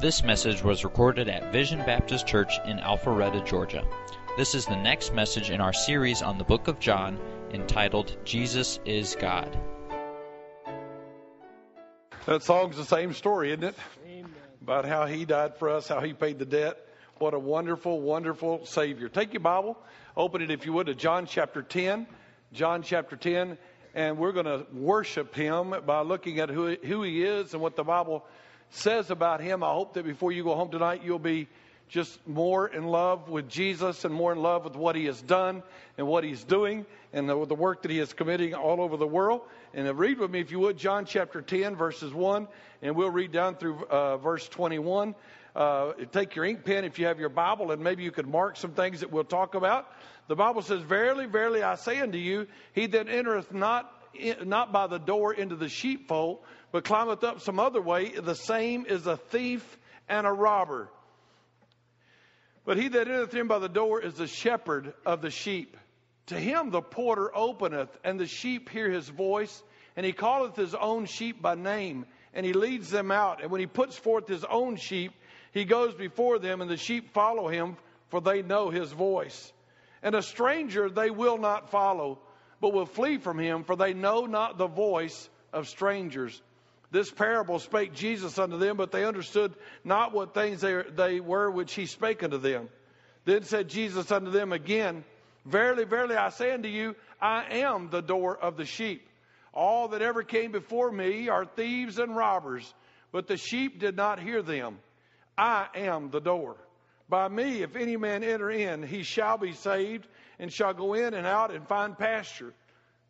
This message was recorded at Vision Baptist Church in Alpharetta, Georgia. This is the next message in our series on the book of John entitled Jesus is God. That song's the same story, isn't it? Amen. About how he died for us, how he paid the debt. What a wonderful, wonderful Savior. Take your Bible, open it if you would to John chapter 10. John chapter 10, and we're going to worship him by looking at who, who he is and what the Bible says about him. I hope that before you go home tonight, you'll be just more in love with Jesus and more in love with what he has done and what he's doing and the, the work that he is committing all over the world. And read with me, if you would, John chapter 10, verses 1, and we'll read down through uh, verse 21. Uh, take your ink pen if you have your Bible, and maybe you could mark some things that we'll talk about. The Bible says, Verily, verily, I say unto you, he that entereth not, not by the door into the sheepfold, but climbeth up some other way, the same is a thief and a robber. But he that entereth in by the door is the shepherd of the sheep. To him the porter openeth, and the sheep hear his voice, and he calleth his own sheep by name, and he leads them out. And when he puts forth his own sheep, he goes before them, and the sheep follow him, for they know his voice. And a stranger they will not follow, but will flee from him, for they know not the voice of strangers. This parable spake Jesus unto them, but they understood not what things they, they were which he spake unto them. Then said Jesus unto them again, Verily, verily, I say unto you, I am the door of the sheep. All that ever came before me are thieves and robbers, but the sheep did not hear them. I am the door. By me, if any man enter in, he shall be saved, and shall go in and out and find pasture.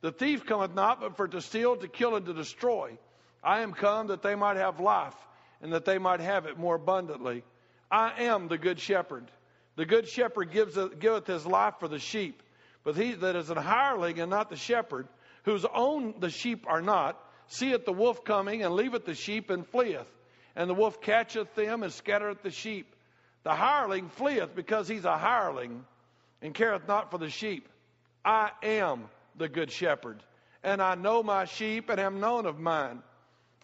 The thief cometh not but for to steal, to kill, and to destroy. I am come that they might have life and that they might have it more abundantly. I am the good shepherd. The good shepherd gives, giveth his life for the sheep. But he that is an hireling and not the shepherd, whose own the sheep are not, seeth the wolf coming and leaveth the sheep and fleeth. And the wolf catcheth them and scattereth the sheep. The hireling fleeth because he's a hireling and careth not for the sheep. I am the good shepherd, and I know my sheep and am known of mine.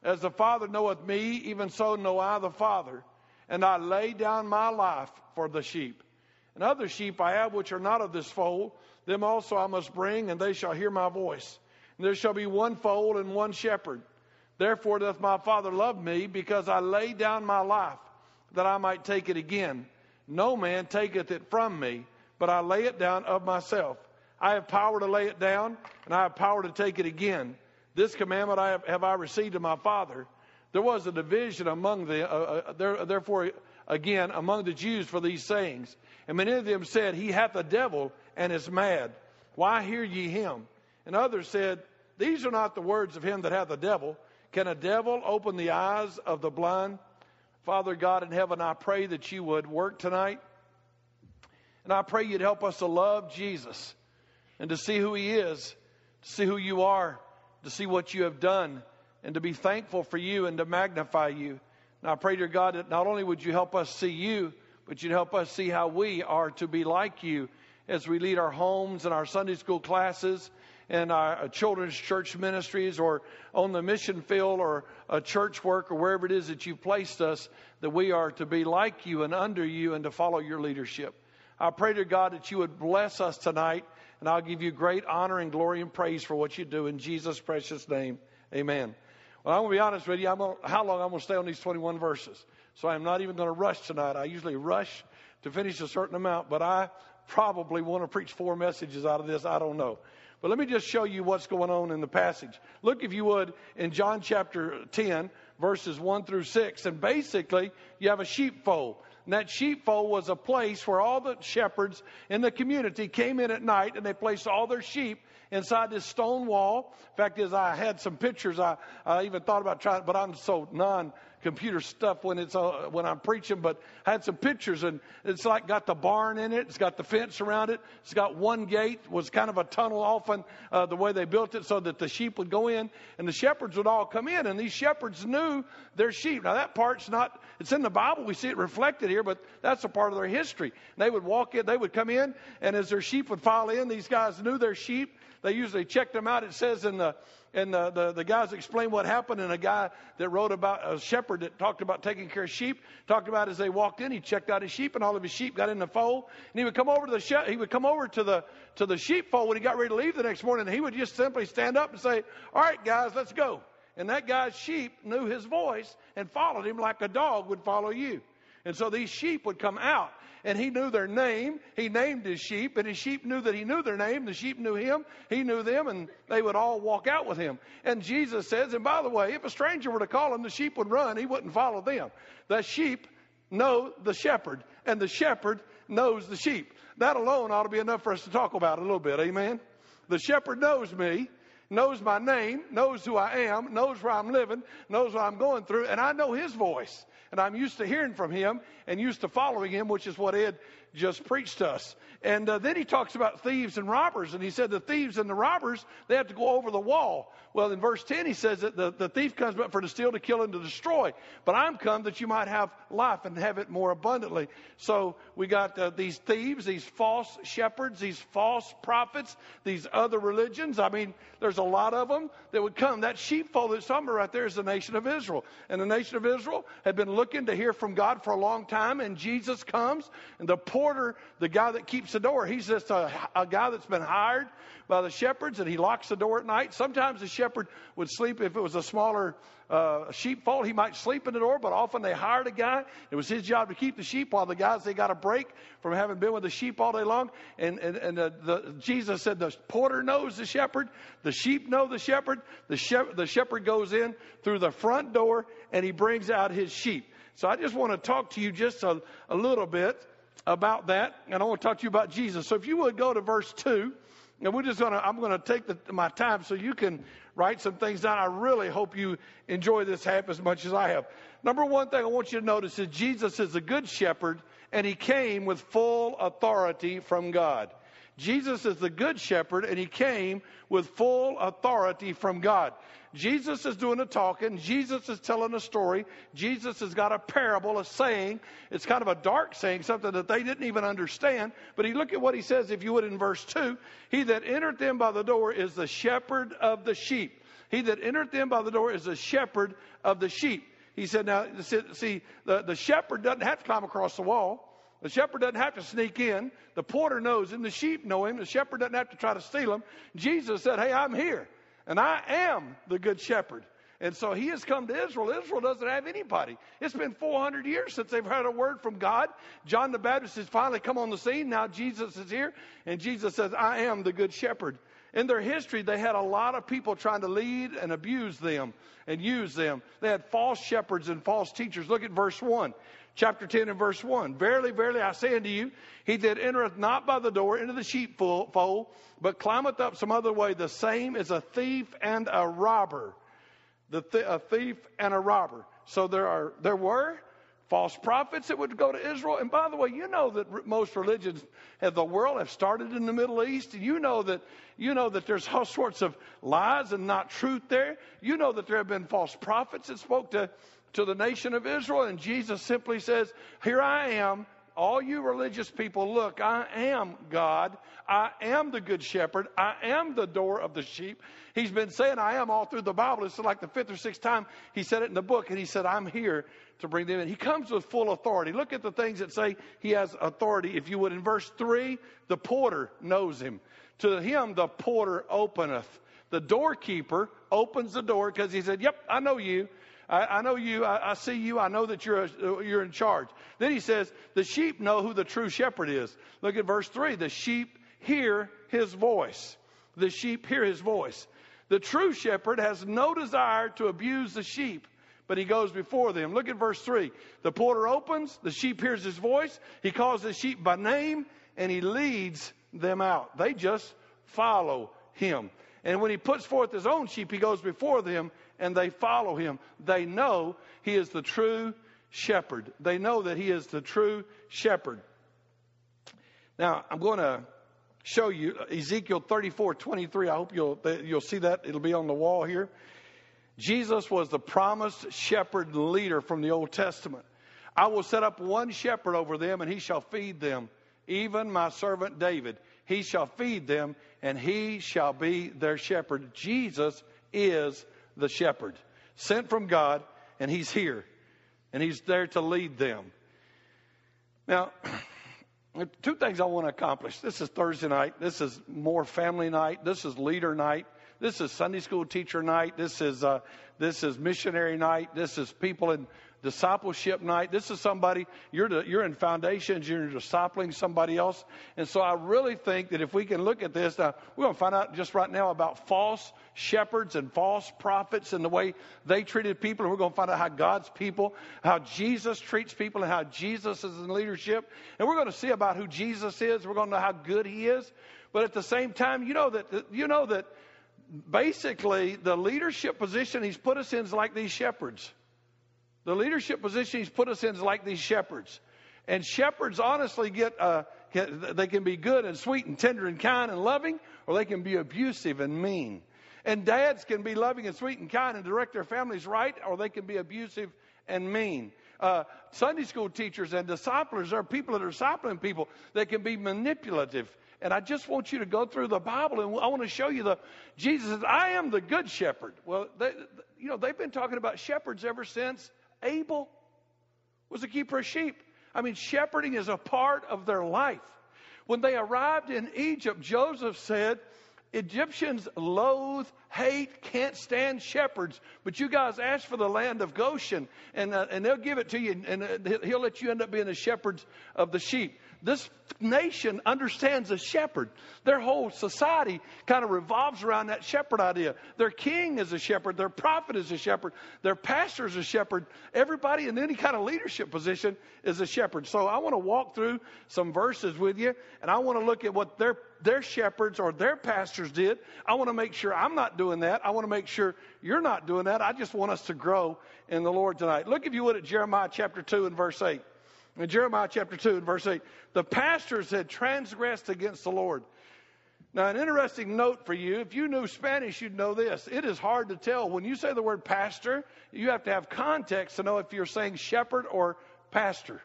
As the Father knoweth me, even so know I the Father. And I lay down my life for the sheep. And other sheep I have which are not of this fold, them also I must bring, and they shall hear my voice. And there shall be one fold and one shepherd. Therefore doth my Father love me, because I lay down my life, that I might take it again. No man taketh it from me, but I lay it down of myself. I have power to lay it down, and I have power to take it again. This commandment I have, have I received of my Father. There was a division among the, uh, uh, there, therefore, again, among the Jews for these sayings. And many of them said, He hath a devil and is mad. Why hear ye him? And others said, These are not the words of him that hath a devil. Can a devil open the eyes of the blind? Father God in heaven, I pray that you would work tonight. And I pray you'd help us to love Jesus and to see who he is, to see who you are, to see what you have done and to be thankful for you and to magnify you. And I pray, dear God, that not only would you help us see you, but you'd help us see how we are to be like you as we lead our homes and our Sunday school classes and our uh, children's church ministries or on the mission field or a church work or wherever it is that you've placed us, that we are to be like you and under you and to follow your leadership. I pray to God that you would bless us tonight and I'll give you great honor and glory and praise for what you do in Jesus' precious name. Amen. Well, I'm going to be honest with you. I'm to, how long I'm going to stay on these 21 verses. So I'm not even going to rush tonight. I usually rush to finish a certain amount, but I probably want to preach four messages out of this. I don't know. But let me just show you what's going on in the passage. Look, if you would, in John chapter 10, verses 1 through 6. And basically, you have a sheepfold. And that sheepfold was a place where all the shepherds in the community came in at night and they placed all their sheep inside this stone wall. In fact, as I had some pictures, I, I even thought about trying, but I'm so non computer stuff when it's uh, when I'm preaching, but I had some pictures and it's like got the barn in it, it's got the fence around it, it's got one gate, was kind of a tunnel often uh, the way they built it so that the sheep would go in and the shepherds would all come in and these shepherds knew their sheep. Now that part's not it's in the Bible, we see it reflected here, but that's a part of their history. They would walk in, they would come in, and as their sheep would file in, these guys knew their sheep. They usually checked them out. It says in the and the, the, the guys explained what happened, and a guy that wrote about a shepherd that talked about taking care of sheep talked about as they walked in, he checked out his sheep, and all of his sheep got in the fold, and he would come over to the she- he would come over to the to the sheepfold when he got ready to leave the next morning, and he would just simply stand up and say, "All right, guys, let's go." And that guy's sheep knew his voice and followed him like a dog would follow you. And so these sheep would come out and he knew their name. He named his sheep, and his sheep knew that he knew their name. The sheep knew him. He knew them, and they would all walk out with him. And Jesus says, and by the way, if a stranger were to call him, the sheep would run. He wouldn't follow them. The sheep know the shepherd, and the shepherd knows the sheep. That alone ought to be enough for us to talk about a little bit. Amen. The shepherd knows me knows my name, knows who I am, knows where I'm living, knows what I'm going through, and I know his voice. And I'm used to hearing from him and used to following him, which is what Ed just preached us. And uh, then he talks about thieves and robbers, and he said the thieves and the robbers, they have to go over the wall. Well, in verse 10, he says that the, the thief comes but for to steal, to kill, and to destroy. But I'm come that you might have life and have it more abundantly. So we got uh, these thieves, these false shepherds, these false prophets, these other religions. I mean, there's a lot of them that would come. That sheepfold that's somewhere right there is the nation of Israel. And the nation of Israel had been looking to hear from God for a long time, and Jesus comes, and the porter, the guy that keeps the door. He's just a, a guy that's been hired by the shepherds, and he locks the door at night. Sometimes the shepherd would sleep if it was a smaller uh, sheepfold. He might sleep in the door, but often they hired a guy. It was his job to keep the sheep while the guys they got a break from having been with the sheep all day long. And and, and the, the, Jesus said the porter knows the shepherd, the sheep know the shepherd. The the shepherd goes in through the front door and he brings out his sheep. So I just want to talk to you just a, a little bit about that, and I want to talk to you about Jesus. So if you would go to verse 2, and we're just going to, I'm going to take the, my time so you can write some things down. I really hope you enjoy this half as much as I have. Number one thing I want you to notice is Jesus is a good shepherd, and he came with full authority from God. Jesus is the good shepherd, and he came with full authority from God. Jesus is doing the talking. Jesus is telling a story. Jesus has got a parable, a saying. It's kind of a dark saying, something that they didn't even understand. But he look at what he says, if you would, in verse 2. He that entered them by the door is the shepherd of the sheep. He that entered them by the door is the shepherd of the sheep. He said, now, see, the, the shepherd doesn't have to climb across the wall. The shepherd doesn't have to sneak in. The porter knows him. The sheep know him. The shepherd doesn't have to try to steal him. Jesus said, Hey, I'm here. And I am the good shepherd. And so he has come to Israel. Israel doesn't have anybody. It's been 400 years since they've heard a word from God. John the Baptist has finally come on the scene. Now Jesus is here. And Jesus says, I am the good shepherd. In their history, they had a lot of people trying to lead and abuse them and use them. They had false shepherds and false teachers. Look at verse 1 chapter 10 and verse 1. Verily, verily, I say unto you, he that entereth not by the door into the sheepfold, but climbeth up some other way, the same is a thief and a robber. The th- a thief and a robber. So there are, there were false prophets that would go to Israel. And by the way, you know that most religions of the world have started in the Middle East. And you know that you know that there's all sorts of lies and not truth there. You know that there have been false prophets that spoke to to the nation of Israel, and Jesus simply says, Here I am. All you religious people, look, I am God. I am the good shepherd. I am the door of the sheep. He's been saying I am all through the Bible. It's like the fifth or sixth time he said it in the book, and he said, I'm here to bring them in. He comes with full authority. Look at the things that say he has authority. If you would, in verse 3, the porter knows him. To him, the porter openeth. The doorkeeper opens the door because he said, Yep, I know you. I, I know you. I, I, see you. I know that you're, a, you're in charge. Then he says, the sheep know who the true shepherd is. Look at verse 3. The sheep hear his voice. The sheep hear his voice. The true shepherd has no desire to abuse the sheep, but he goes before them. Look at verse 3. The porter opens, the sheep hears his voice, he calls the sheep by name, and he leads them out. They just follow him. And when he puts forth his own sheep, he goes before them and they follow him. They know he is the true shepherd. They know that he is the true shepherd. Now, I'm going to show you Ezekiel 34 23. I hope you'll, you'll see that. It'll be on the wall here. Jesus was the promised shepherd leader from the Old Testament. I will set up one shepherd over them, and he shall feed them, even my servant David. He shall feed them, and he shall be their shepherd. Jesus is the shepherd, sent from God, and he's here, and he's there to lead them. Now, two things I want to accomplish. This is Thursday night. This is more family night. This is leader night. This is Sunday school teacher night. This is uh, this is missionary night. This is people in discipleship night. This is somebody, you're, you're in foundations, you're discipling somebody else. And so I really think that if we can look at this, now we're going to find out just right now about false shepherds and false prophets and the way they treated people. And we're going to find out how God's people, how Jesus treats people and how Jesus is in leadership. And we're going to see about who Jesus is. We're going to know how good he is. But at the same time, you know that, you know that basically the leadership position he's put us in is like these shepherds. The leadership position he's put us in is like these shepherds. And shepherds honestly get, uh, get, they can be good and sweet and tender and kind and loving, or they can be abusive and mean. And dads can be loving and sweet and kind and direct their families right, or they can be abusive and mean. Uh, Sunday school teachers and disciplers are people that are discipling people that can be manipulative. And I just want you to go through the Bible, and I want to show you the Jesus says, "I am the good shepherd." Well, they, you know, they've been talking about shepherds ever since Abel was a keeper of sheep. I mean, shepherding is a part of their life. When they arrived in Egypt, Joseph said, Egyptians loathe, hate, can't stand shepherds, but you guys ask for the land of Goshen, and, uh, and they'll give it to you, and, uh, he'll let you end up being the shepherds of the sheep this nation understands a shepherd. Their whole society kind of revolves around that shepherd idea. Their king is a shepherd, their prophet is a shepherd, their pastor is a shepherd. Everybody in any kind of leadership position is a shepherd. So I want to walk through some verses with you, and I want to look at what their their shepherds or their pastors did. I want to make sure I'm not doing that. I want to make sure you're not doing that. I just want us to grow in the Lord tonight. Look, if you would, at Jeremiah chapter 2 and verse 8. In Jeremiah chapter 2 and verse 8, the pastors had transgressed against the Lord. Now, an interesting note for you if you knew Spanish, you'd know this. It is hard to tell. When you say the word pastor, you have to have context to know if you're saying shepherd or pastor.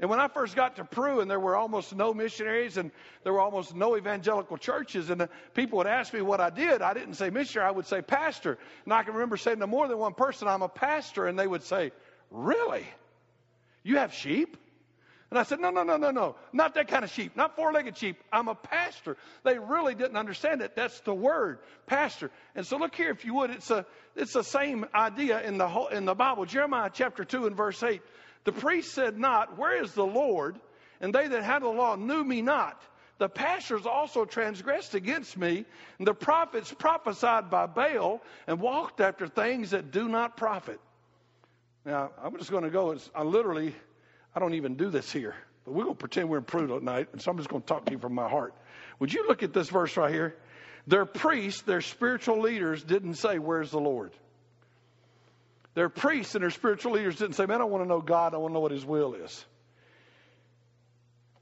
And when I first got to Peru, and there were almost no missionaries and there were almost no evangelical churches, and people would ask me what I did, I didn't say missionary, I would say pastor. And I can remember saying to more than one person, I'm a pastor, and they would say, Really? You have sheep? And I said, No, no, no, no, no. Not that kind of sheep. Not four legged sheep. I'm a pastor. They really didn't understand it. That's the word, pastor. And so look here, if you would, it's a it's the same idea in the whole in the Bible. Jeremiah chapter two and verse eight. The priest said not, Where is the Lord? And they that had the law knew me not. The pastors also transgressed against me, and the prophets prophesied by Baal and walked after things that do not profit. Now, I'm just going to go. I literally, I don't even do this here, but we're going to pretend we're in Peru tonight, and so I'm just going to talk to you from my heart. Would you look at this verse right here? Their priests, their spiritual leaders didn't say, Where's the Lord? Their priests and their spiritual leaders didn't say, Man, I want to know God, I want to know what His will is.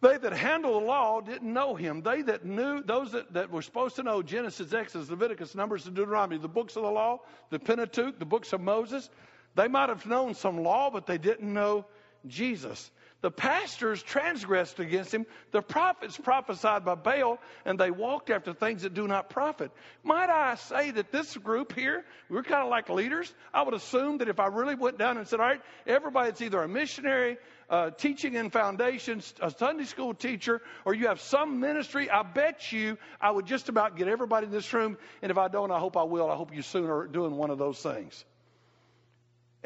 They that handle the law didn't know him. They that knew, those that, that were supposed to know Genesis, Exodus, Leviticus, Numbers, and Deuteronomy, the books of the law, the Pentateuch, the books of Moses, they might have known some law, but they didn't know Jesus. The pastors transgressed against him. The prophets prophesied by Baal, and they walked after things that do not profit. Might I say that this group here, we're kind of like leaders. I would assume that if I really went down and said, all right, everybody's either a missionary, uh, teaching in foundations, a Sunday school teacher, or you have some ministry, I bet you I would just about get everybody in this room. And if I don't, I hope I will. I hope you soon are doing one of those things.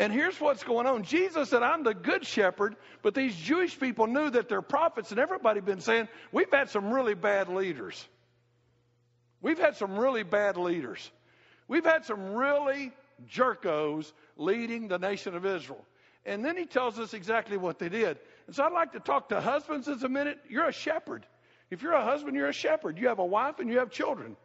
And here's what's going on. Jesus said, I'm the good shepherd, but these Jewish people knew that they're prophets, and everybody been saying, We've had some really bad leaders. We've had some really bad leaders. We've had some really jerkos leading the nation of Israel. And then he tells us exactly what they did. And so I'd like to talk to husbands as a minute. You're a shepherd. If you're a husband, you're a shepherd. You have a wife and you have children.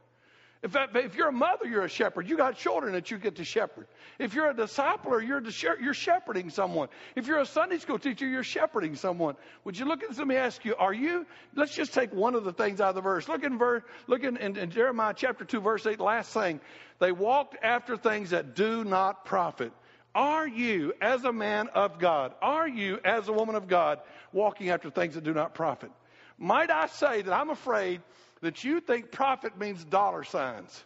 Fact, if you're a mother, you're a shepherd. You got children that you get to shepherd. If you're a discipler, you're, you're shepherding someone. If you're a Sunday school teacher, you're shepherding someone. Would you look at? Let me ask you, are you, let's just take one of the things out of the verse. Look in, verse, look in, in, in Jeremiah chapter 2, verse 8, last thing. They walked after things that do not profit. Are you, as a man of God, are you, as a woman of God, walking after things that do not profit? Might I say that I'm afraid that you think profit means dollar signs?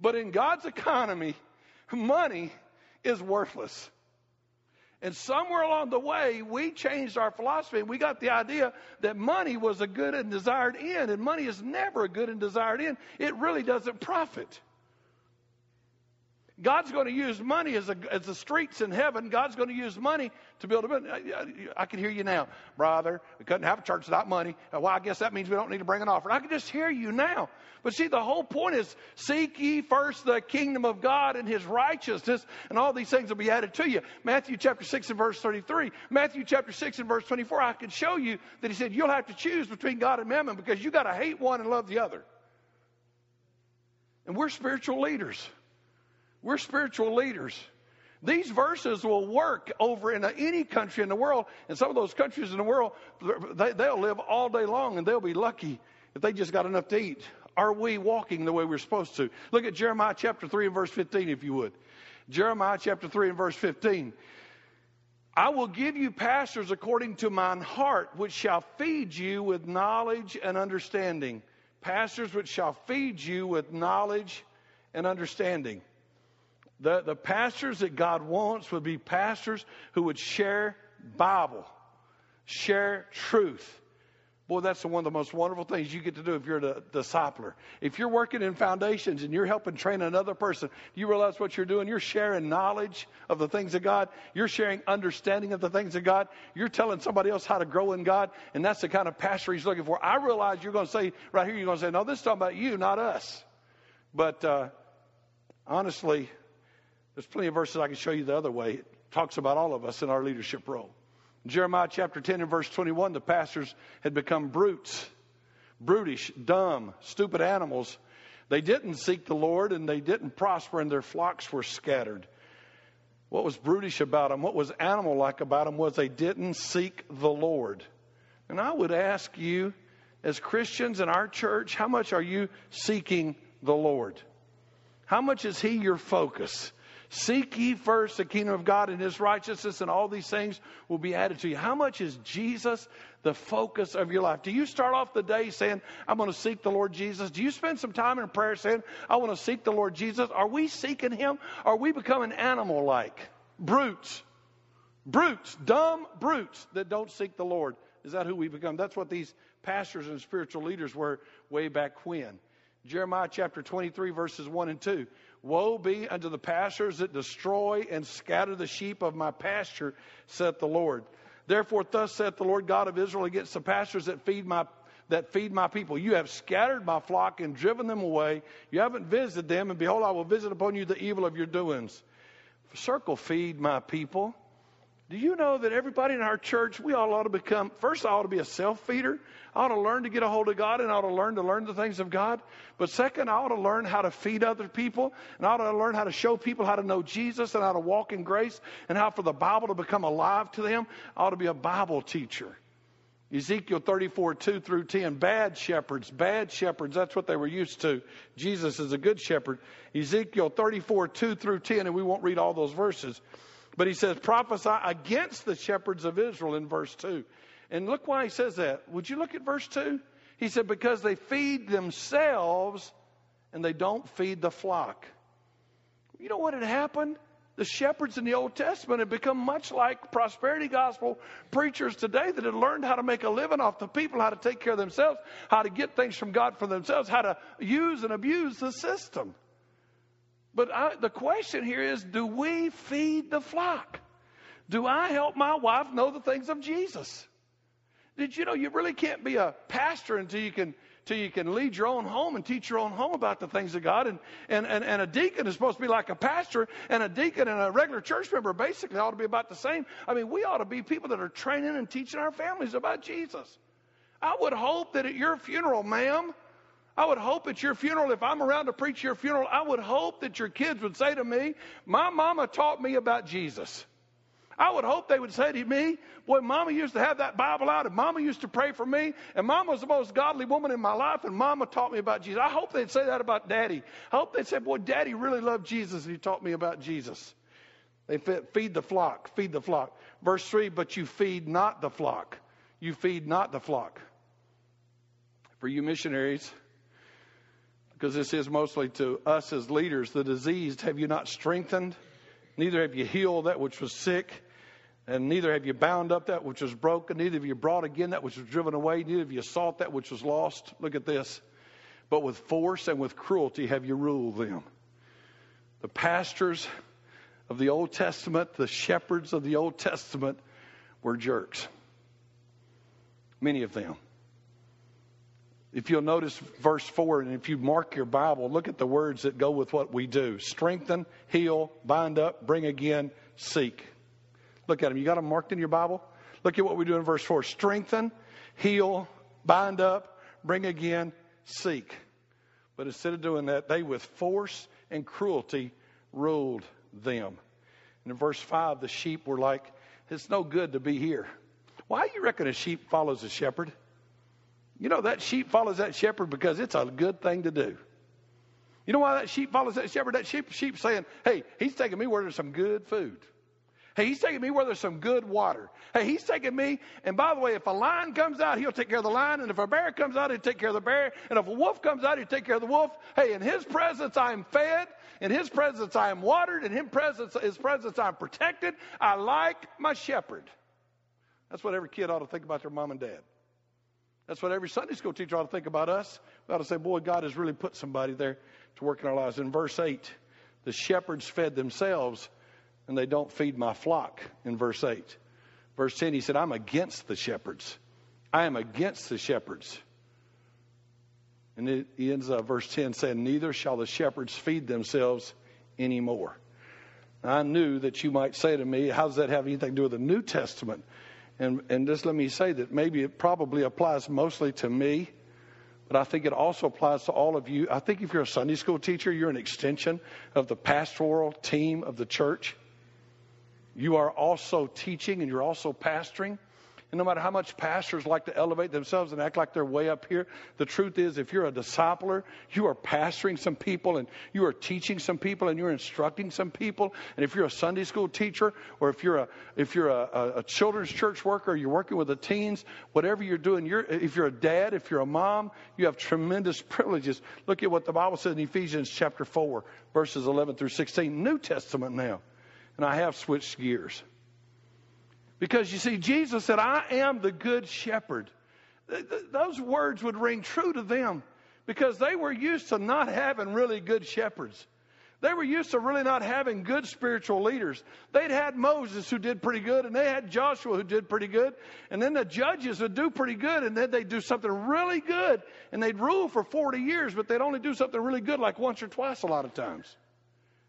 But in God's economy, money is worthless. And somewhere along the way, we changed our philosophy and we got the idea that money was a good and desired end, and money is never a good and desired end. It really doesn't profit. God's going to use money as, a, as the streets in heaven. God's going to use money to build a building. I, can hear you now, brother. We couldn't have a church without money. Well, I guess that means we don't need to bring an offering. I can just hear you now. But see, the whole point is seek ye first the kingdom of God and his righteousness, and all these things will be added to you. Matthew chapter 6 and verse 33. Matthew chapter 6 and verse 24. I can show you that he said you'll have to choose between God and mammon because you got to hate one and love the other. And we're spiritual leaders. We're spiritual leaders. These verses will work over in any country in the world. And some of those countries in the world, they, they'll live all day long and they'll be lucky if they just got enough to eat. Are we walking the way we're supposed to? Look at Jeremiah chapter 3 and verse 15, if you would. Jeremiah chapter 3 and verse 15. I will give you pastors according to mine heart, which shall feed you with knowledge and understanding. Pastors which shall feed you with knowledge and understanding. The, the pastors that God wants would be pastors who would share Bible, share truth. Boy, that's one of the most wonderful things you get to do if you're a discipler. If you're working in foundations and you're helping train another person, you realize what you're doing? You're sharing knowledge of the things of God. You're sharing understanding of the things of God. You're telling somebody else how to grow in God. And that's the kind of pastor he's looking for. I realize you're going to say, right here, you're going to say, no, this is talking about you, not us. But uh, honestly, there's plenty of verses I can show you the other way. It talks about all of us in our leadership role. In Jeremiah chapter 10 and verse 21, the pastors had become brutes, brutish, dumb, stupid animals. They didn't seek the Lord and they didn't prosper, and their flocks were scattered. What was brutish about them, what was animal like about them, was they didn't seek the Lord. And I would ask you, as Christians in our church, how much are you seeking the Lord? How much is He your focus? Seek ye first the kingdom of God and his righteousness, and all these things will be added to you. How much is Jesus the focus of your life? Do you start off the day saying, I'm going to seek the Lord Jesus? Do you spend some time in prayer saying, I want to seek the Lord Jesus? Are we seeking him? Are we becoming animal like? Brutes. Brutes. Dumb brutes that don't seek the Lord. Is that who we become? That's what these pastors and spiritual leaders were way back when. Jeremiah chapter 23, verses 1 and 2. Woe be unto the pastors that destroy and scatter the sheep of my pasture, saith the Lord. Therefore, thus saith the Lord God of Israel against the pastors that feed my that feed my people. You have scattered my flock and driven them away. You haven't visited them, and behold, I will visit upon you the evil of your doings. Circle feed my people. Do you know that everybody in our church, we all ought to become, first, I ought to be a self feeder. I ought to learn to get a hold of God and I ought to learn to learn the things of God. But second, I ought to learn how to feed other people and I ought to learn how to show people how to know Jesus and how to walk in grace and how for the Bible to become alive to them. I ought to be a Bible teacher. Ezekiel 34, 2 through 10. Bad shepherds, bad shepherds, that's what they were used to. Jesus is a good shepherd. Ezekiel 34, 2 through 10, and we won't read all those verses. But he says, prophesy against the shepherds of Israel in verse 2. And look why he says that. Would you look at verse 2? He said, because they feed themselves and they don't feed the flock. You know what had happened? The shepherds in the Old Testament had become much like prosperity gospel preachers today that had learned how to make a living off the people, how to take care of themselves, how to get things from God for themselves, how to use and abuse the system. But I, the question here is do we feed the flock? Do I help my wife know the things of Jesus? Did you know you really can't be a pastor until you can until you can lead your own home and teach your own home about the things of God. And, and, and, and a deacon is supposed to be like a pastor, and a deacon and a regular church member basically ought to be about the same. I mean, we ought to be people that are training and teaching our families about Jesus. I would hope that at your funeral, ma'am, I would hope at your funeral, if I'm around to preach your funeral, I would hope that your kids would say to me, My mama taught me about Jesus. I would hope they would say to me, Boy, Mama used to have that Bible out, and Mama used to pray for me, and Mama was the most godly woman in my life, and Mama taught me about Jesus. I hope they'd say that about Daddy. I hope they'd say, Boy, Daddy really loved Jesus, and he taught me about Jesus. They feed the flock, feed the flock. Verse 3 But you feed not the flock. You feed not the flock. For you missionaries, because this is mostly to us as leaders, the diseased have you not strengthened, neither have you healed that which was sick, and neither have you bound up that which was broken, neither have you brought again that which was driven away, neither have you sought that which was lost. Look at this. But with force and with cruelty have you ruled them. The pastors of the Old Testament, the shepherds of the Old Testament, were jerks. Many of them. If you'll notice verse 4, and if you mark your Bible, look at the words that go with what we do strengthen, heal, bind up, bring again, seek. Look at them. You got them marked in your Bible? Look at what we do in verse 4 strengthen, heal, bind up, bring again, seek. But instead of doing that, they with force and cruelty ruled them. And in verse 5, the sheep were like, It's no good to be here. Why do you reckon a sheep follows a shepherd? You know, that sheep follows that shepherd because it's a good thing to do. You know why that sheep follows that shepherd? That sheep, sheep saying, hey, he's taking me where there's some good food. Hey, he's taking me where there's some good water. Hey, he's taking me, and by the way, if a lion comes out, he'll take care of the lion, and if a bear comes out, he'll take care of the bear, and if a wolf comes out, he'll take care of the wolf. Hey, in his presence I'm fed, in his presence I am watered, in his presence, his presence I'm protected. I like my shepherd. That's what every kid ought to think about their mom and dad. That's what every Sunday school teacher ought to think about us. We ought to say, boy, God has really put somebody there to work in our lives. In verse 8, the shepherds fed themselves, and they don't feed my flock, in verse 8. Verse 10, he said, I'm against the shepherds. I am against the shepherds. And it, ends up, verse 10 saying, Neither shall the shepherds feed themselves anymore. I knew that you might say to me, How does that have anything to do with the New Testament? And, and just let me say that maybe it probably applies mostly to me, but I think it also applies to all of you. I think if you're a Sunday school teacher, you're an extension of the pastoral team of the church. You are also teaching and you're also pastoring. And no matter how much pastors like to elevate themselves and act like they're way up here, the truth is, if you're a discipler, you are pastoring some people and you are teaching some people and you're instructing some people. And if you're a Sunday school teacher or if you're a if you're a, a, a children's church worker, you're working with the teens, whatever you're doing, you're if you're a dad, if you're a mom, you have tremendous privileges. Look at what the Bible says in Ephesians chapter four, verses eleven through sixteen, New Testament now. And I have switched gears. Because you see, Jesus said, I am the good shepherd. Those words would ring true to them because they were used to not having really good shepherds. They were used to really not having good spiritual leaders. They'd had Moses who did pretty good, and they had Joshua who did pretty good, and then the judges would do pretty good, and then they'd do something really good, and they'd rule for 40 years, but they'd only do something really good like once or twice a lot of times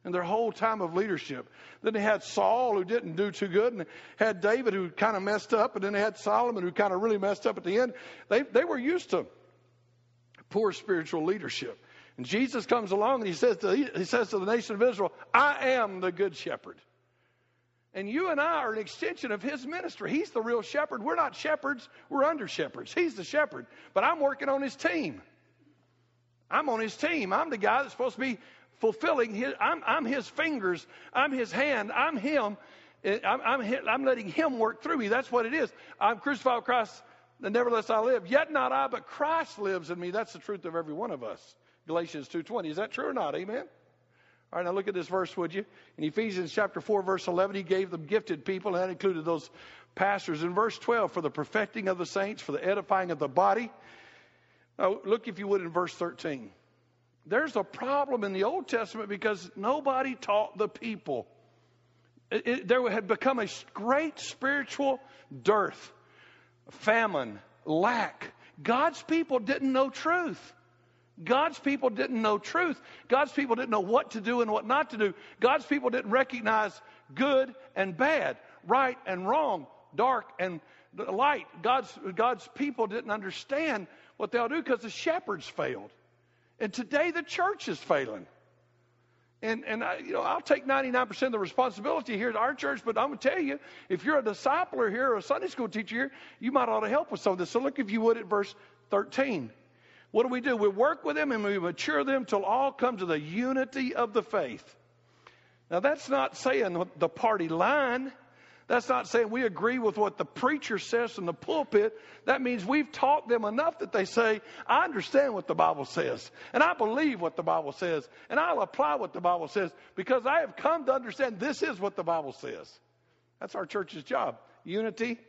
in their whole time of leadership. Then they had Saul who didn't do too good, and had David who kind of messed up, and then they had Solomon who kind of really messed up at the end. They they were used to poor spiritual leadership. And Jesus comes along and he says to he says to the nation of Israel, "I am the good shepherd." And you and I are an extension of his ministry. He's the real shepherd. We're not shepherds, we're under shepherds. He's the shepherd, but I'm working on his team. I'm on his team. I'm the guy that's supposed to be fulfilling his, I'm, I'm his fingers, I'm his hand, I'm him. Eh, I'm, I'm, I'm letting him work through me. That's what it is. I'm crucified with Christ, and nevertheless I live. Yet not I, but Christ lives in me. That's the truth of every one of us. Galatians 2.20. Is that true or not? Amen? All right, now look at this verse, would you? In Ephesians chapter 4, verse 11, he gave them gifted people, and that included those pastors. In verse 12, for the perfecting of the saints, for the edifying of the body. Now, look, if you would, in verse 13. There's a problem in the Old Testament because nobody taught the people. It, it, there had become a great spiritual dearth, famine, lack. God's people didn't know truth. God's people didn't know truth. God's people didn't know what to do and what not to do. God's people didn't recognize good and bad, right and wrong, dark and light. God's, God's people didn't understand what they'll do because the shepherds failed. And today the church is failing. And, and I, you know, I'll take 99% of the responsibility here at our church, but I'm going to tell you, if you're a discipler here or a Sunday school teacher here, you might ought to help with some of this. So look, if you would, at verse 13. What do we do? We work with them and we mature them till all come to the unity of the faith. Now, that's not saying the party line. That's not saying we agree with what the preacher says in the pulpit. That means we've taught them enough that they say, I understand what the Bible says, and I believe what the Bible says, and I'll apply what the Bible says because I have come to understand this is what the Bible says. That's our church's job. Unity,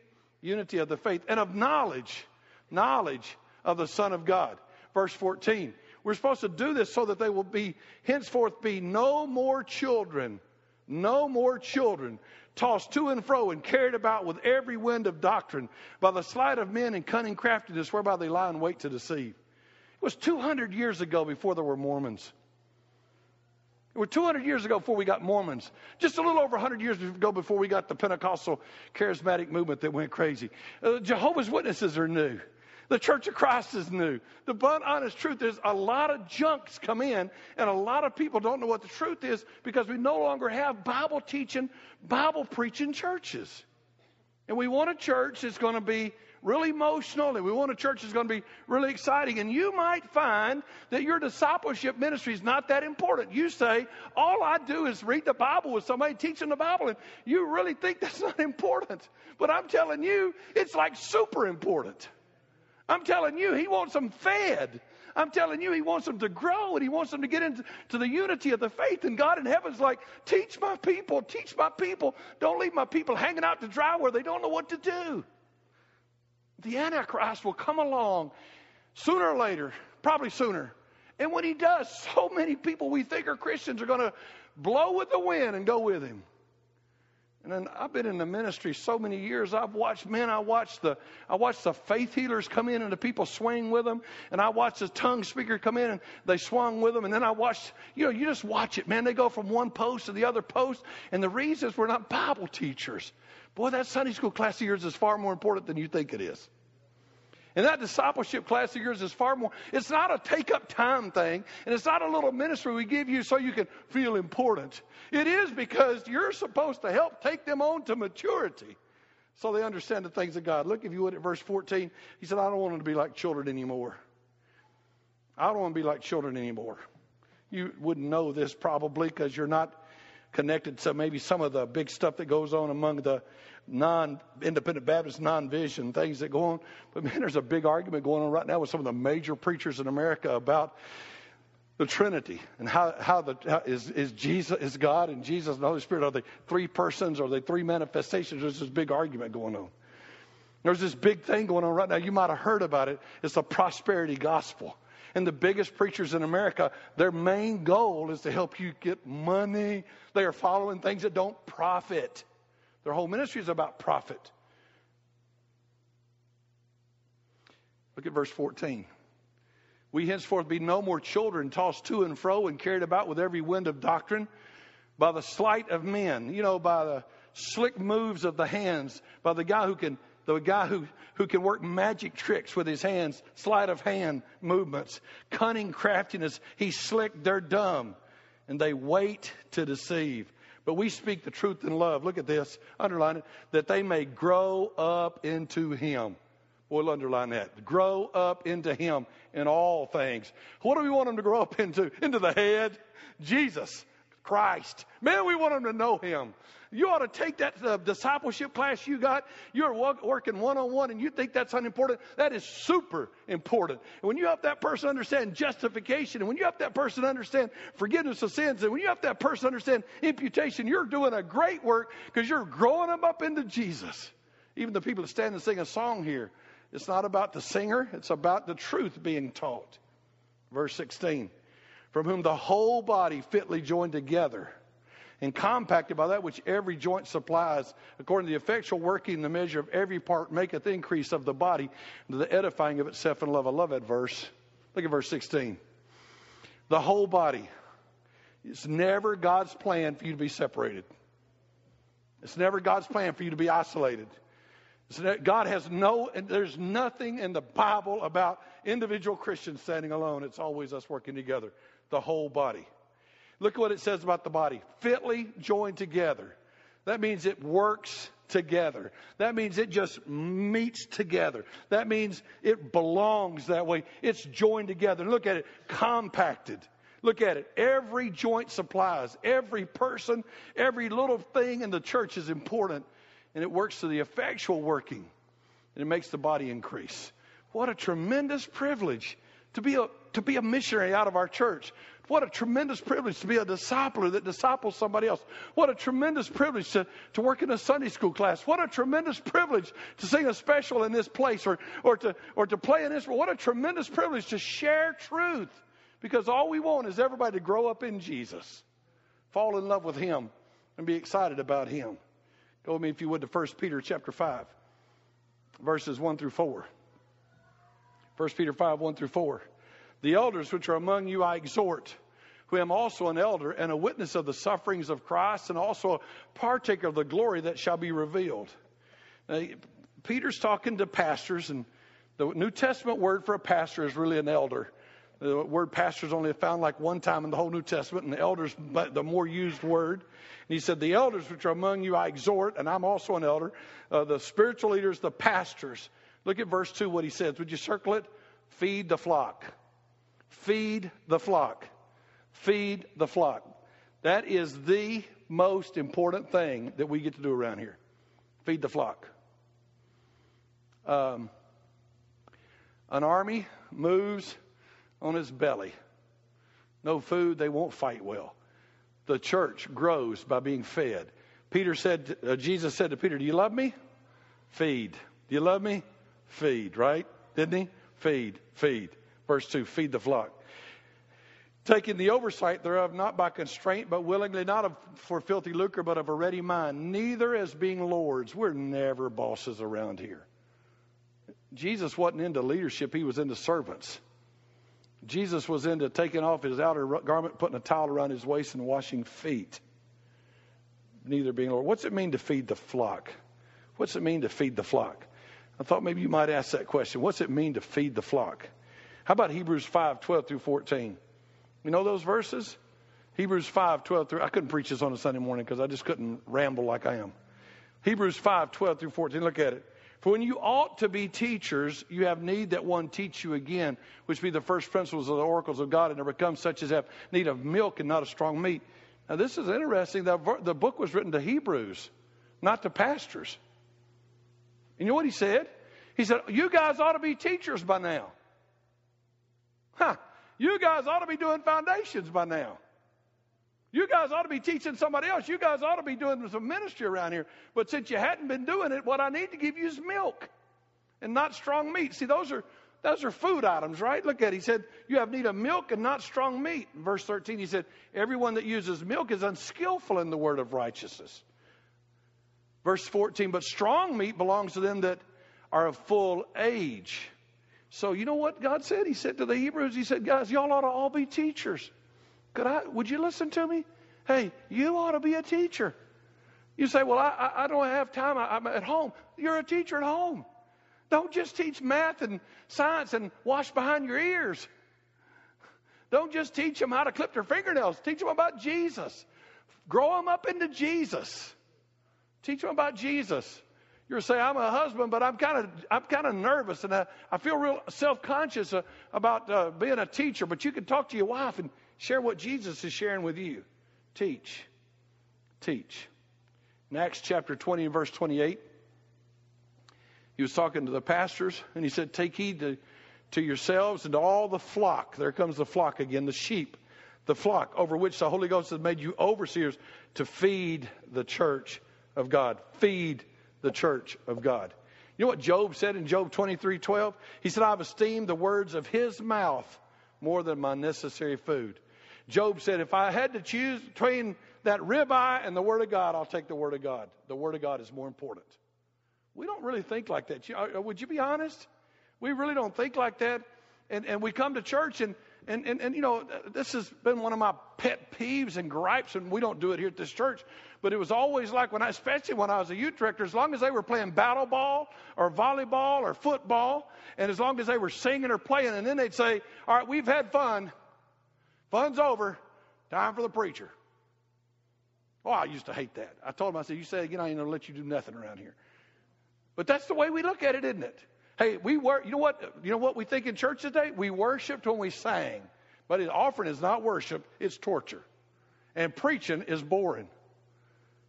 unity of the faith, and of knowledge, knowledge of the Son of God. Verse 14. We're supposed to do this so that they will be henceforth be no more children, no more children tossed to and fro and carried about with every wind of doctrine by the sleight of men and cunning craftiness whereby they lie in wait to deceive. It was 200 years ago before there were Mormons. It was 200 years ago before we got Mormons. Just a little over 100 years ago before we got the Pentecostal charismatic movement that went crazy. Uh, Jehovah's Witnesses are new. The Church of Christ is new. The blunt, honest truth is a lot of junks come in, and a lot of people don't know what the truth is because we no longer have Bible teaching, Bible preaching churches. And we want a church that's going to be really emotional, and we want a church that's going to be really exciting. And you might find that your discipleship ministry is not that important. You say, All I do is read the Bible with somebody teaching the Bible, and you really think that's not important. But I'm telling you, it's like super important. I'm telling you, he wants them fed. I'm telling you, he wants them to grow and he wants them to get into to the unity of the faith. And God in heaven's like, teach my people, teach my people. Don't leave my people hanging out to dry where they don't know what to do. The Antichrist will come along sooner or later, probably sooner. And when he does, so many people we think are Christians are going to blow with the wind and go with him. And I've been in the ministry so many years. I've watched men. I watched the I watched the faith healers come in and the people swing with them. And I watched the tongue speaker come in and they swung with them. And then I watched, you know, you just watch it, man. They go from one post to the other post. And the reason is we're not Bible teachers. Boy, that Sunday school class of yours is far more important than you think it is. And that discipleship class of yours is far more, it's not a take up time thing, and it's not a little ministry we give you so you can feel important. It is because you're supposed to help take them on to maturity so they understand the things of God. Look, if you would, at verse 14, he said, I don't want them to be like children anymore. I don't want to be like children anymore. You wouldn't know this probably because you're not connected to maybe some of the big stuff that goes on among the non independent Baptist non vision things that go on. But man, there's a big argument going on right now with some of the major preachers in America about the Trinity and how, how the how is, is Jesus is God and Jesus and the Holy Spirit are they three persons or are they three manifestations? There's this big argument going on. There's this big thing going on right now. You might have heard about it. It's the prosperity gospel. And the biggest preachers in America, their main goal is to help you get money. They are following things that don't profit. Their whole ministry is about profit. Look at verse 14. We henceforth be no more children tossed to and fro and carried about with every wind of doctrine by the sleight of men, you know, by the slick moves of the hands, by the guy who can the guy who, who can work magic tricks with his hands, sleight of hand movements, cunning craftiness. He's slick, they're dumb, and they wait to deceive. But we speak the truth in love. Look at this, underline it, that they may grow up into Him. We'll underline that. Grow up into Him in all things. What do we want them to grow up into? Into the head? Jesus, Christ. Man, we want them to know Him. You ought to take that uh, discipleship class you got. You're working one on one and you think that's unimportant. That is super important. And when you help that person understand justification, and when you help that person understand forgiveness of sins, and when you help that person understand imputation, you're doing a great work because you're growing them up into Jesus. Even the people that stand and sing a song here, it's not about the singer, it's about the truth being taught. Verse 16 From whom the whole body fitly joined together and compacted by that which every joint supplies, according to the effectual working the measure of every part maketh increase of the body to the edifying of itself in love. I love that verse. Look at verse 16. The whole body. It's never God's plan for you to be separated. It's never God's plan for you to be isolated. God has no, there's nothing in the Bible about individual Christians standing alone. It's always us working together. The whole body. Look at what it says about the body fitly joined together. That means it works together. That means it just meets together. That means it belongs that way. It's joined together. Look at it, compacted. Look at it. Every joint supplies, every person, every little thing in the church is important, and it works to the effectual working, and it makes the body increase. What a tremendous privilege to be a, to be a missionary out of our church. What a tremendous privilege to be a discipler that disciples somebody else. What a tremendous privilege to, to work in a Sunday school class. What a tremendous privilege to sing a special in this place or, or, to, or to play an instrument. What a tremendous privilege to share truth because all we want is everybody to grow up in Jesus, fall in love with Him, and be excited about Him. Go with me, if you would, to 1 Peter chapter 5, verses 1 through 4. 1 Peter 5, 1 through 4. The elders which are among you I exhort, who am also an elder and a witness of the sufferings of Christ, and also a partaker of the glory that shall be revealed. Now, Peter's talking to pastors, and the New Testament word for a pastor is really an elder. The word pastor is only found like one time in the whole New Testament, and the elders, the more used word. And he said, The elders which are among you I exhort, and I'm also an elder, uh, the spiritual leaders, the pastors. Look at verse 2, what he says. Would you circle it? Feed the flock. Feed the flock. Feed the flock. That is the most important thing that we get to do around here. Feed the flock. Um, an army moves on its belly. No food, they won't fight well. The church grows by being fed. Peter said, uh, Jesus said to Peter, Do you love me? Feed. Do you love me? Feed, right? Didn't he? Feed, feed. Verse 2 Feed the flock. Taking the oversight thereof, not by constraint, but willingly, not of, for filthy lucre, but of a ready mind, neither as being lords. We're never bosses around here. Jesus wasn't into leadership, he was into servants. Jesus was into taking off his outer garment, putting a towel around his waist, and washing feet. Neither being Lord. What's it mean to feed the flock? What's it mean to feed the flock? I thought maybe you might ask that question. What's it mean to feed the flock? How about Hebrews 5 12 through 14? You know those verses? Hebrews 5 12 through. I couldn't preach this on a Sunday morning because I just couldn't ramble like I am. Hebrews 5 12 through 14. Look at it. For when you ought to be teachers, you have need that one teach you again, which be the first principles of the oracles of God, and there become such as have need of milk and not of strong meat. Now, this is interesting. The book was written to Hebrews, not to pastors. You know what he said? He said, You guys ought to be teachers by now. Huh. You guys ought to be doing foundations by now. You guys ought to be teaching somebody else. You guys ought to be doing some ministry around here. But since you hadn't been doing it, what I need to give you is milk and not strong meat. See, those are those are food items, right? Look at it. He said, You have need of milk and not strong meat. In verse 13, he said, Everyone that uses milk is unskillful in the word of righteousness. Verse 14, but strong meat belongs to them that are of full age. So you know what God said? He said to the Hebrews, He said, Guys, y'all ought to all be teachers. Could I, would you listen to me? Hey, you ought to be a teacher. You say, well, I, I don't have time. I, I'm at home. You're a teacher at home. Don't just teach math and science and wash behind your ears. Don't just teach them how to clip their fingernails. Teach them about Jesus. Grow them up into Jesus. Teach them about Jesus. You're saying I'm a husband, but I'm kind of I'm kind of nervous and I, I feel real self conscious uh, about uh, being a teacher. But you can talk to your wife and Share what Jesus is sharing with you. Teach. Teach. In Acts chapter 20 and verse 28, he was talking to the pastors and he said, Take heed to, to yourselves and to all the flock. There comes the flock again, the sheep, the flock over which the Holy Ghost has made you overseers to feed the church of God. Feed the church of God. You know what Job said in Job 23 12? He said, I've esteemed the words of his mouth more than my necessary food. Job said, if I had to choose between that ribeye and the Word of God, I'll take the Word of God. The Word of God is more important. We don't really think like that. Uh, would you be honest? We really don't think like that. And, and we come to church and, and, and, and, you know, this has been one of my pet peeves and gripes, and we don't do it here at this church. But it was always like when I, especially when I was a youth director, as long as they were playing battle ball or volleyball or football, and as long as they were singing or playing, and then they'd say, All right, we've had fun. Fun's over. Time for the preacher. Oh, I used to hate that. I told him, I said, You say again, I ain't to let you do nothing around here. But that's the way we look at it, isn't it? Hey, we were, you know what, you know what we think in church today? We worshiped when we sang. But offering is not worship, it's torture. And preaching is boring.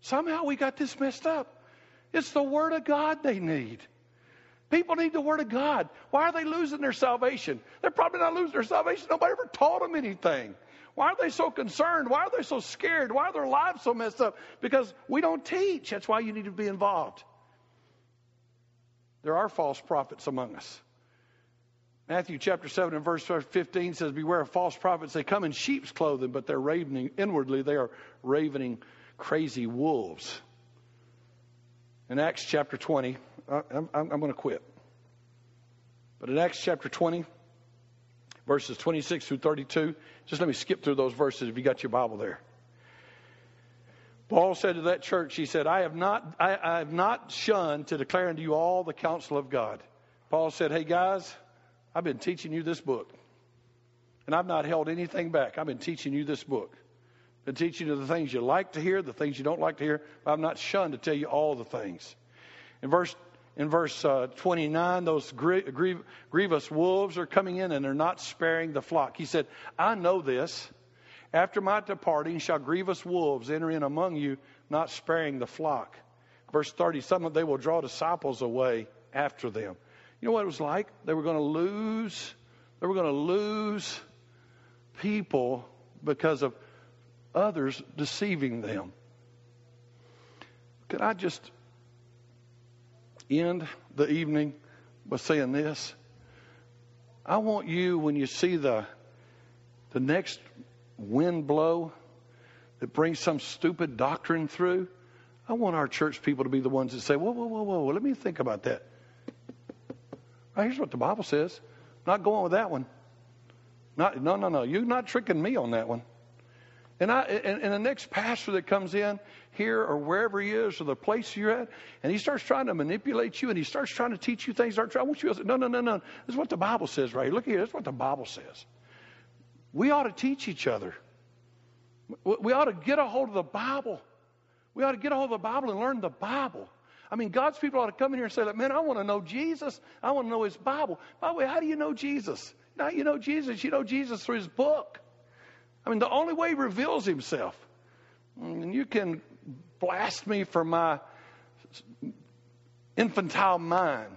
Somehow we got this messed up. It's the Word of God they need. People need the Word of God. Why are they losing their salvation? They're probably not losing their salvation. Nobody ever taught them anything. Why are they so concerned? Why are they so scared? Why are their lives so messed up? Because we don't teach. That's why you need to be involved. There are false prophets among us. Matthew chapter 7 and verse 15 says, Beware of false prophets. They come in sheep's clothing, but they're ravening. Inwardly, they are ravening crazy wolves. In Acts chapter 20, I'm, I'm, I'm going to quit. But in Acts chapter 20, verses 26 through 32, just let me skip through those verses if you got your Bible there. Paul said to that church, he said, I have not, I, I have not shunned to declare unto you all the counsel of God. Paul said, Hey guys, I've been teaching you this book. And I've not held anything back. I've been teaching you this book. Been teach you the things you like to hear, the things you don't like to hear. I've not shunned to tell you all the things. In verse in verse uh, 29, those grievous wolves are coming in and they're not sparing the flock. He said, I know this. After my departing shall grievous wolves enter in among you, not sparing the flock. Verse 30, some of they will draw disciples away after them. You know what it was like? They were going to lose, they were going to lose people because of others deceiving them. Could I just end the evening by saying this. I want you, when you see the, the next wind blow that brings some stupid doctrine through, I want our church people to be the ones that say, whoa, whoa, whoa, whoa, let me think about that. Right, here's what the Bible says. Not going with that one. Not, no, no, no. You're not tricking me on that one. And, I, and, and the next pastor that comes in here or wherever he is or the place you're at, and he starts trying to manipulate you and he starts trying to teach you things. I want you to say, no, no, no, no. This is what the Bible says right here. Look here. This is what the Bible says. We ought to teach each other. We ought to get a hold of the Bible. We ought to get a hold of the Bible and learn the Bible. I mean, God's people ought to come in here and say, that man, I want to know Jesus. I want to know his Bible. By the way, how do you know Jesus? Now you know Jesus. You know Jesus through his book. I mean, the only way he reveals himself. And you can blast me for my infantile mind.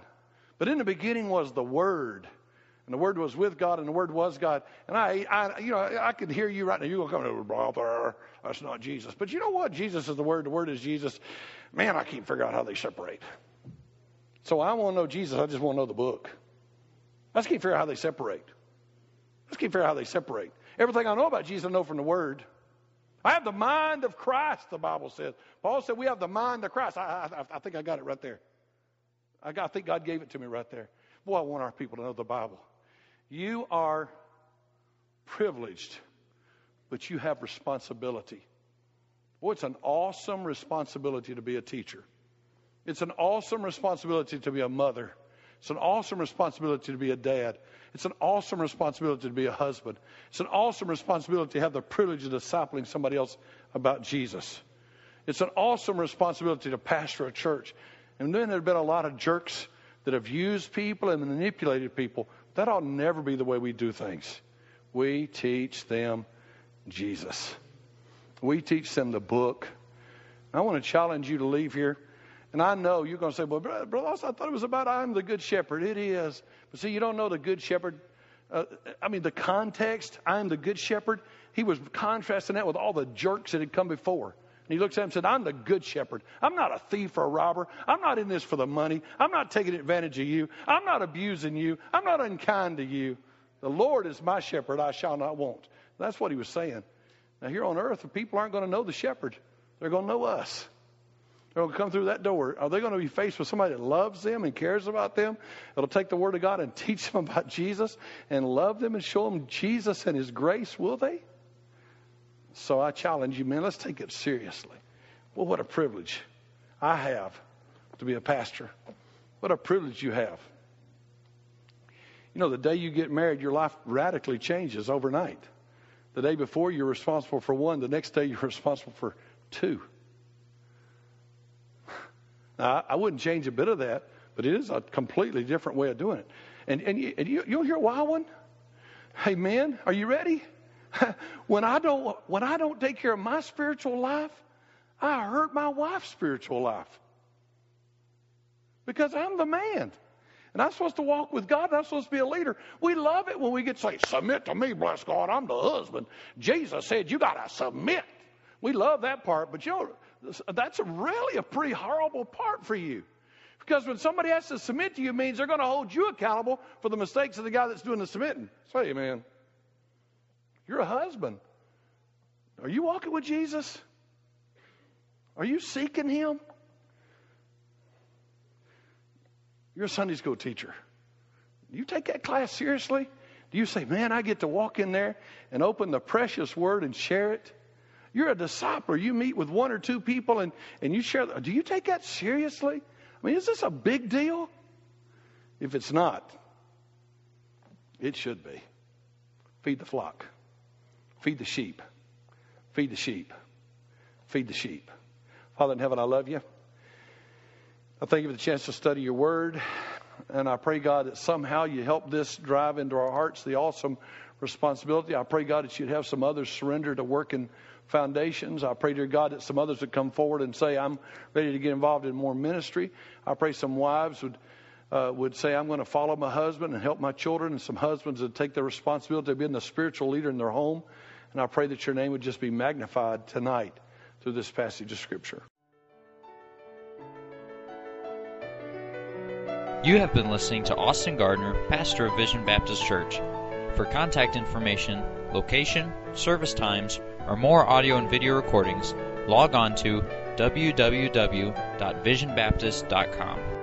But in the beginning was the Word. And the Word was with God, and the Word was God. And I, I you know, I could hear you right now. You're going to come over, that's not Jesus. But you know what? Jesus is the Word. The Word is Jesus. Man, I can't figure out how they separate. So I want to know Jesus. I just want to know the book. I just can't figure out how they separate. I just can't figure out how they separate. Everything I know about Jesus, I know from the Word. I have the mind of Christ, the Bible says. Paul said we have the mind of Christ. I, I, I think I got it right there. I, got, I think God gave it to me right there. Boy, I want our people to know the Bible. You are privileged, but you have responsibility. Boy, it's an awesome responsibility to be a teacher. It's an awesome responsibility to be a mother. It's an awesome responsibility to be a dad. It's an awesome responsibility to be a husband. It's an awesome responsibility to have the privilege of discipling somebody else about Jesus. It's an awesome responsibility to pastor a church. And then there have been a lot of jerks that have used people and manipulated people. That ought never be the way we do things. We teach them Jesus. We teach them the book. I want to challenge you to leave here. And I know you're going to say, well, Brother I thought it was about I'm the good shepherd. It is. But see, you don't know the good shepherd. Uh, I mean, the context, I'm the good shepherd. He was contrasting that with all the jerks that had come before. And he looks at him and said, I'm the good shepherd. I'm not a thief or a robber. I'm not in this for the money. I'm not taking advantage of you. I'm not abusing you. I'm not unkind to you. The Lord is my shepherd. I shall not want. That's what he was saying. Now, here on earth, the people aren't going to know the shepherd, they're going to know us. They're going to come through that door. Are they going to be faced with somebody that loves them and cares about them? It'll take the Word of God and teach them about Jesus and love them and show them Jesus and His grace, will they? So I challenge you, man, let's take it seriously. Well, what a privilege I have to be a pastor. What a privilege you have. You know, the day you get married, your life radically changes overnight. The day before, you're responsible for one. The next day, you're responsible for two. Now, I wouldn't change a bit of that, but it is a completely different way of doing it. And, and, you, and you, you'll hear a wild one. Hey men, are you ready? when I don't when I don't take care of my spiritual life, I hurt my wife's spiritual life. Because I'm the man. And I'm supposed to walk with God, and I'm supposed to be a leader. We love it when we get to say, Submit to me, bless God, I'm the husband. Jesus said, You got to submit. We love that part, but you know, that's really a pretty horrible part for you. Because when somebody has to submit to you, means they're going to hold you accountable for the mistakes of the guy that's doing the submitting. Say, man, you're a husband. Are you walking with Jesus? Are you seeking Him? You're a Sunday school teacher. Do you take that class seriously? Do you say, man, I get to walk in there and open the precious word and share it? You're a disciple. You meet with one or two people and, and you share. Do you take that seriously? I mean, is this a big deal? If it's not, it should be. Feed the flock, feed the sheep, feed the sheep, feed the sheep. Father in heaven, I love you. I thank you for the chance to study your word. And I pray, God, that somehow you help this drive into our hearts the awesome responsibility. I pray, God, that you'd have some others surrender to working foundations. I pray, dear God, that some others would come forward and say, I'm ready to get involved in more ministry. I pray some wives would. Uh, would say, I'm going to follow my husband and help my children, and some husbands would take the responsibility of being the spiritual leader in their home. And I pray that your name would just be magnified tonight through this passage of Scripture. You have been listening to Austin Gardner, pastor of Vision Baptist Church. For contact information, location, service times, or more audio and video recordings, log on to www.visionbaptist.com.